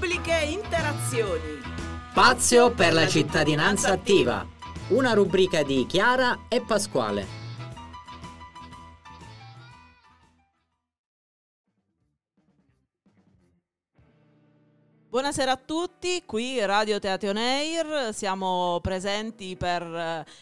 Pubbliche Interazioni. Spazio per la cittadinanza attiva. Una rubrica di Chiara e Pasquale. Buonasera a tutti, qui Radio Teatro Air, siamo presenti per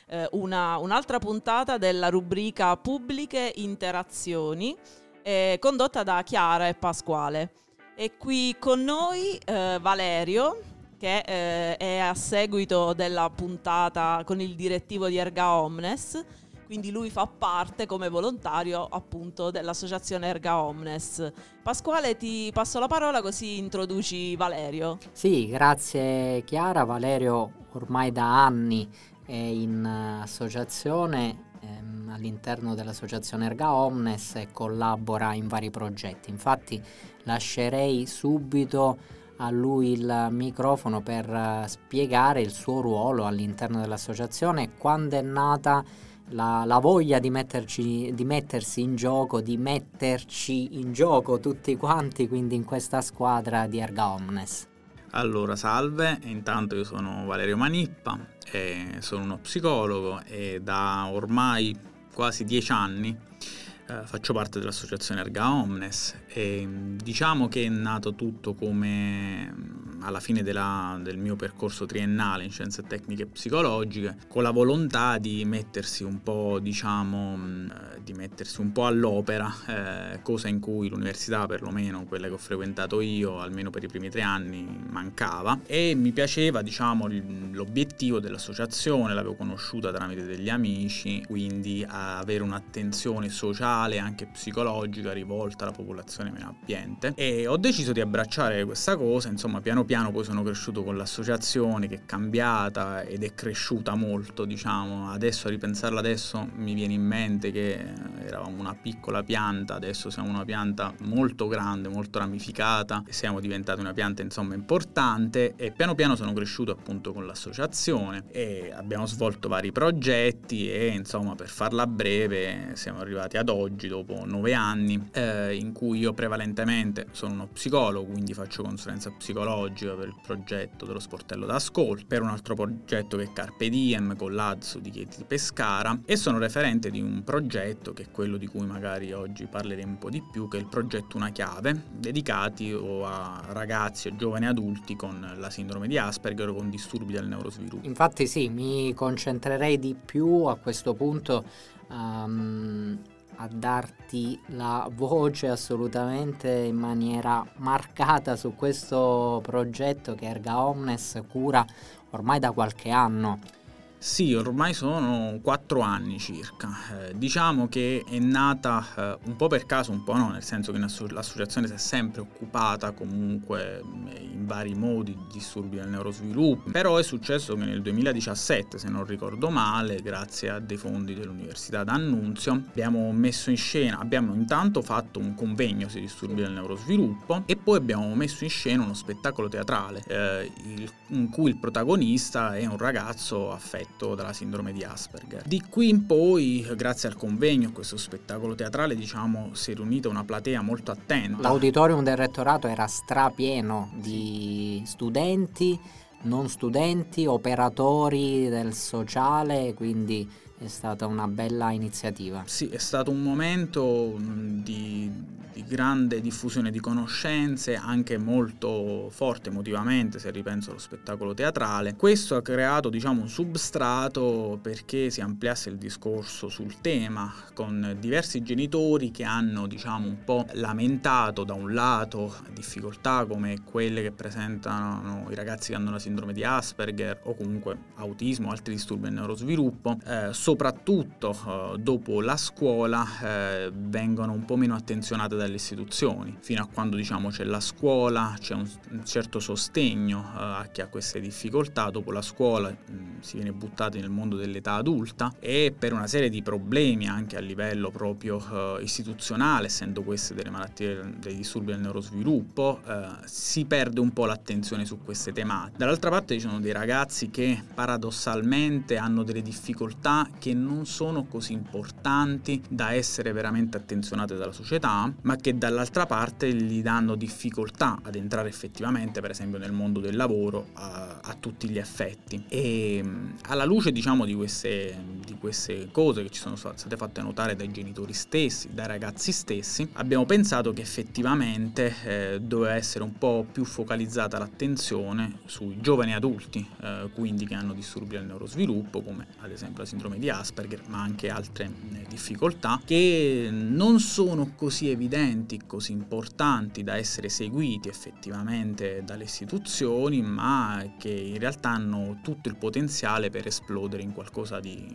eh, una, un'altra puntata della rubrica Pubbliche Interazioni eh, condotta da Chiara e Pasquale. E qui con noi eh, Valerio che eh, è a seguito della puntata con il direttivo di Erga Omnes quindi lui fa parte come volontario appunto dell'associazione Erga Omnes. Pasquale ti passo la parola così introduci Valerio. Sì, grazie Chiara. Valerio ormai da anni è in associazione ehm, all'interno dell'associazione Erga Omnes e collabora in vari progetti. Infatti lascerei subito a lui il microfono per uh, spiegare il suo ruolo all'interno dell'associazione, quando è nata la, la voglia di, metterci, di mettersi in gioco, di metterci in gioco tutti quanti, quindi in questa squadra di Erga Omnes. Allora, salve, intanto io sono Valerio Manippa, sono uno psicologo e da ormai quasi dieci anni eh, faccio parte dell'associazione Erga Omnes e diciamo che è nato tutto come alla fine della, del mio percorso triennale in scienze tecniche psicologiche, con la volontà di mettersi un po', diciamo, mm, eh, di mettersi un po' all'opera, eh, cosa in cui l'università, perlomeno quella che ho frequentato io, almeno per i primi tre anni, mancava. E mi piaceva, diciamo, l'obiettivo dell'associazione, l'avevo conosciuta tramite degli amici, quindi avere un'attenzione sociale e anche psicologica rivolta alla popolazione meno abbiente. E ho deciso di abbracciare questa cosa, insomma, piano piano poi sono cresciuto con l'associazione che è cambiata ed è cresciuta molto, diciamo. Adesso a ripensarla adesso mi viene in mente che eravamo una piccola pianta, adesso siamo una pianta molto grande, molto ramificata, siamo diventati una pianta insomma importante e piano piano sono cresciuto appunto con l'associazione e abbiamo svolto vari progetti e insomma per farla breve siamo arrivati ad oggi dopo nove anni eh, in cui io prevalentemente sono uno psicologo, quindi faccio consulenza psicologica per il progetto dello sportello d'ascolto, per un altro progetto che è Carpe Diem con l'Azzo di Chieti Pescara e sono referente di un progetto che è quello di cui magari oggi parleremo un po' di più, che è il progetto Una Chiave, dedicati a ragazzi e giovani adulti con la sindrome di Asperger o con disturbi del neurosviluppo. Infatti sì, mi concentrerei di più a questo punto um, a darti la voce assolutamente in maniera marcata su questo progetto che Erga Omnes cura ormai da qualche anno. Sì, ormai sono quattro anni circa. Eh, diciamo che è nata eh, un po' per caso, un po' no, nel senso che l'associazione si è sempre occupata comunque eh, in vari modi di disturbi del neurosviluppo, però è successo che nel 2017, se non ricordo male, grazie a dei fondi dell'Università d'Annunzio, abbiamo messo in scena, abbiamo intanto fatto un convegno sui disturbi del neurosviluppo e poi abbiamo messo in scena uno spettacolo teatrale eh, il, in cui il protagonista è un ragazzo affetto affetto dalla sindrome di Asperger. Di qui in poi, grazie al convegno, a questo spettacolo teatrale, diciamo, si è riunita una platea molto attenta. L'auditorium del rettorato era strapieno di studenti, non studenti, operatori del sociale, quindi è stata una bella iniziativa. Sì, è stato un momento di, di, grande diffusione di conoscenze, anche molto forte emotivamente, se ripenso allo spettacolo teatrale. Questo ha creato, diciamo, un substrato perché si ampliasse il discorso sul tema, con diversi genitori che hanno, diciamo, un po' lamentato da un lato difficoltà come quelle che presentano i ragazzi che hanno la sindrome di Asperger o comunque autismo, altri disturbi del neurosviluppo, eh, soprattutto eh, dopo la scuola eh, vengono un po' meno attenzionate dalle istituzioni, fino a quando diciamo c'è la scuola, c'è un, un certo sostegno eh, a chi ha queste difficoltà, dopo la scuola mh, mm, si viene buttati nel mondo dell'età adulta e per una serie di problemi anche a livello proprio eh, istituzionale, essendo queste delle malattie dei disturbi del neurosviluppo, eh, si perde un po' l'attenzione su queste tematiche. Dall'altra parte ci sono dei ragazzi che paradossalmente hanno delle difficoltà che non sono così importanti da essere veramente attenzionate dalla società, ma che dall'altra parte gli danno difficoltà ad entrare effettivamente, per esempio, nel mondo del lavoro a, a tutti gli effetti. E alla luce, diciamo, di queste, di queste cose che ci sono state fatte notare dai genitori stessi, dai ragazzi stessi, abbiamo pensato che effettivamente eh, doveva essere un po' più focalizzata l'attenzione sui giovani adulti, eh, quindi che hanno disturbi del neurosviluppo, come ad esempio la sindrome di Asperger, ma anche altre eh, difficoltà, che non sono così evidenti, così importanti da essere seguiti effettivamente dalle istituzioni, ma che in realtà hanno tutto il potenziale per esplodere in qualcosa di,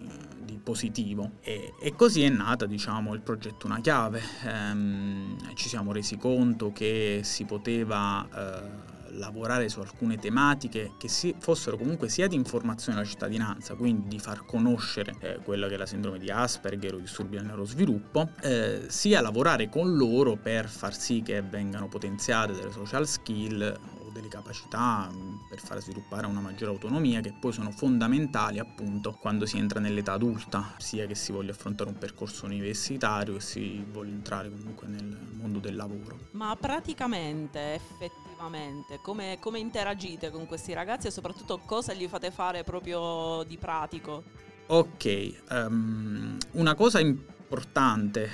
di positivo. E, e, così è nata diciamo, il progetto Una Chiave. Ehm, ci siamo resi conto che si poteva... Eh, lavorare su alcune tematiche che si, fossero comunque sia di informazione alla cittadinanza, quindi di far conoscere eh, quella che è la sindrome di Asperger o disturbi del neurosviluppo, eh, sia lavorare con loro per far sì che vengano potenziate delle social skill delle capacità per far sviluppare una maggiore autonomia che poi sono fondamentali appunto quando si entra nell'età adulta, sia che si voglia affrontare un percorso universitario che si voglia entrare comunque nel mondo del lavoro. Ma praticamente, effettivamente, come, come interagite con questi ragazzi e soprattutto cosa gli fate fare proprio di pratico? Ok, um, una cosa importante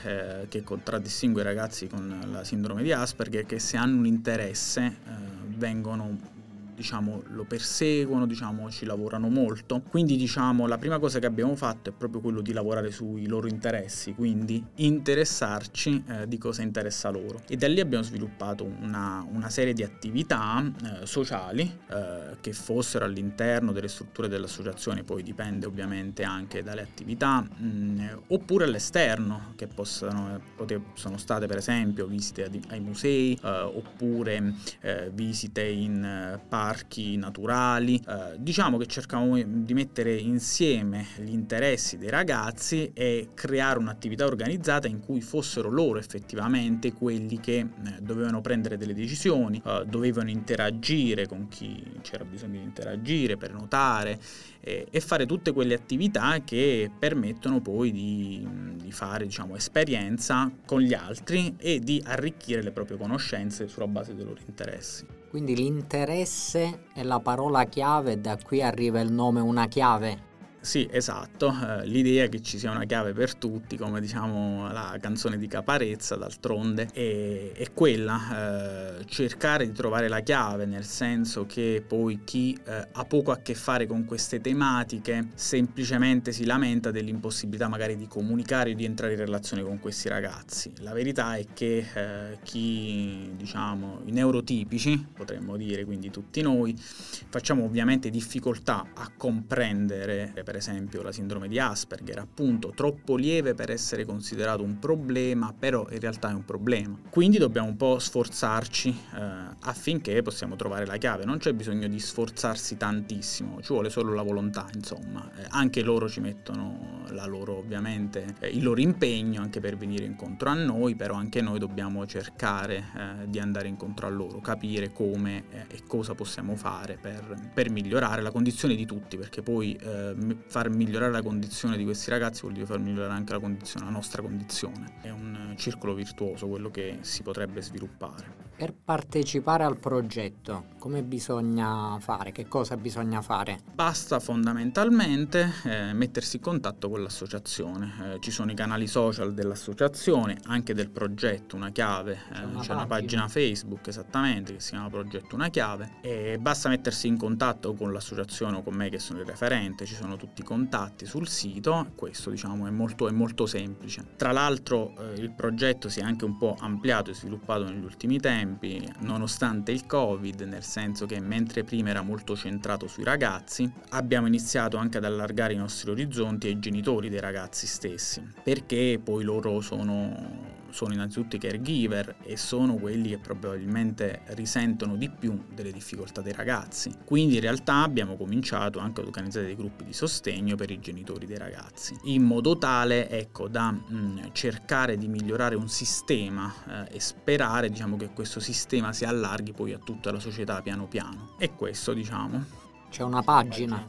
eh, che contraddistingue i ragazzi con la sindrome di Asperger è che se hanno un interesse eh, vengono diciamo, lo perseguono, diciamo, ci lavorano molto. Quindi diciamo, la prima cosa che abbiamo fatto è proprio quello di lavorare sui loro interessi, quindi interessarci eh, di cosa interessa loro. E da lì abbiamo sviluppato una, una serie di attività eh, sociali eh, che fossero all'interno delle strutture dell'associazione, poi dipende ovviamente anche dalle attività, mh, mm, oppure all'esterno, che possono, pote, sono state per esempio visite ai musei, eh, oppure eh, visite in eh, parchi parchi naturali. Eh, diciamo che cercavamo di mettere insieme gli interessi dei ragazzi e creare un'attività organizzata in cui fossero loro effettivamente quelli che eh, dovevano prendere delle decisioni, eh, dovevano interagire con chi c'era bisogno di interagire, per notare eh, e fare tutte quelle attività che permettono poi di, di fare diciamo, esperienza con gli altri e di arricchire le proprie conoscenze sulla base dei loro interessi. Quindi l'interesse è la parola chiave da qui arriva il nome una chiave. Sì, esatto, eh, l'idea che ci sia una chiave per tutti, come diciamo la canzone di Caparezza d'altronde, è, è quella, eh, cercare di trovare la chiave, nel senso che poi chi eh, ha poco a che fare con queste tematiche semplicemente si lamenta dell'impossibilità magari di comunicare o di entrare in relazione con questi ragazzi. La verità è che eh, chi, diciamo, i neurotipici, potremmo dire, quindi tutti noi, facciamo ovviamente difficoltà a comprendere per esempio la sindrome di Asperger, appunto troppo lieve per essere considerato un problema, però in realtà è un problema. Quindi dobbiamo un po' sforzarci eh, affinché possiamo trovare la chiave, non c'è bisogno di sforzarsi tantissimo, ci vuole solo la volontà, insomma. Eh, anche loro ci mettono la loro ovviamente eh, il loro impegno anche per venire incontro a noi, però anche noi dobbiamo cercare eh, di andare incontro a loro, capire come eh, e cosa possiamo fare per, per, migliorare la condizione di tutti, perché poi eh, far migliorare la condizione di questi ragazzi vuol dire far migliorare anche la, condizione, la nostra condizione. È un circolo virtuoso quello che si potrebbe sviluppare. Per partecipare al progetto, come bisogna fare? Che cosa bisogna fare? Basta fondamentalmente eh, mettersi in contatto con l'associazione. Eh, ci sono i canali social dell'associazione, anche del progetto Una Chiave. Eh, c'è, una, c'è una, pagina Facebook esattamente che si chiama Progetto Una Chiave. E basta mettersi in contatto con l'associazione o con me che sono il referente. Ci sono tutti i contatti sul sito. Questo diciamo è molto, è molto semplice. Tra l'altro eh, il progetto si è anche un po' ampliato e sviluppato negli ultimi tempi tempi, nonostante il Covid, nel senso che mentre prima era molto centrato sui ragazzi, abbiamo iniziato anche ad allargare i nostri orizzonti ai genitori dei ragazzi stessi, perché poi loro sono sono innanzitutto i caregiver e sono quelli che probabilmente risentono di più delle difficoltà dei ragazzi. Quindi in realtà abbiamo cominciato anche ad organizzare dei gruppi di sostegno per i genitori dei ragazzi, in modo tale ecco, da mh, mm, cercare di migliorare un sistema eh, e sperare diciamo, che questo sistema si allarghi poi a tutta la società piano piano. E questo diciamo. C'è una pagina.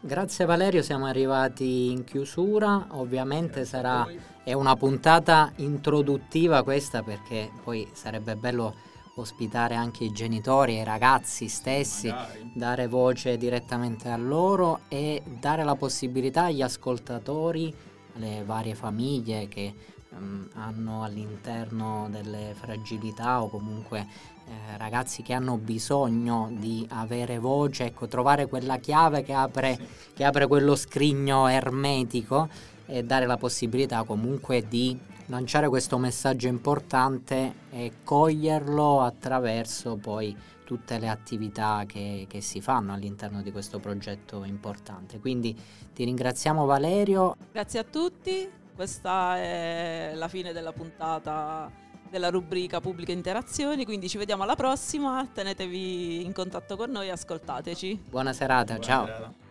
Grazie Valerio, siamo arrivati in chiusura, ovviamente sarà è una puntata introduttiva questa perché poi sarebbe bello ospitare anche i genitori e i ragazzi stessi, Magari. dare voce direttamente a loro e dare la possibilità agli ascoltatori, alle varie famiglie che um, hanno all'interno delle fragilità o comunque eh, ragazzi che hanno bisogno di avere voce, ecco, trovare quella chiave che apre, che apre quello scrigno ermetico e dare la possibilità comunque di lanciare questo messaggio importante e coglierlo attraverso poi tutte le attività che, che, si fanno all'interno di questo progetto importante. Quindi ti ringraziamo Valerio. Grazie a tutti, questa è la fine della puntata della rubrica Pubbliche Interazioni, quindi ci vediamo alla prossima, tenetevi in contatto con noi, ascoltateci. Buona serata, Buona ciao. Serata.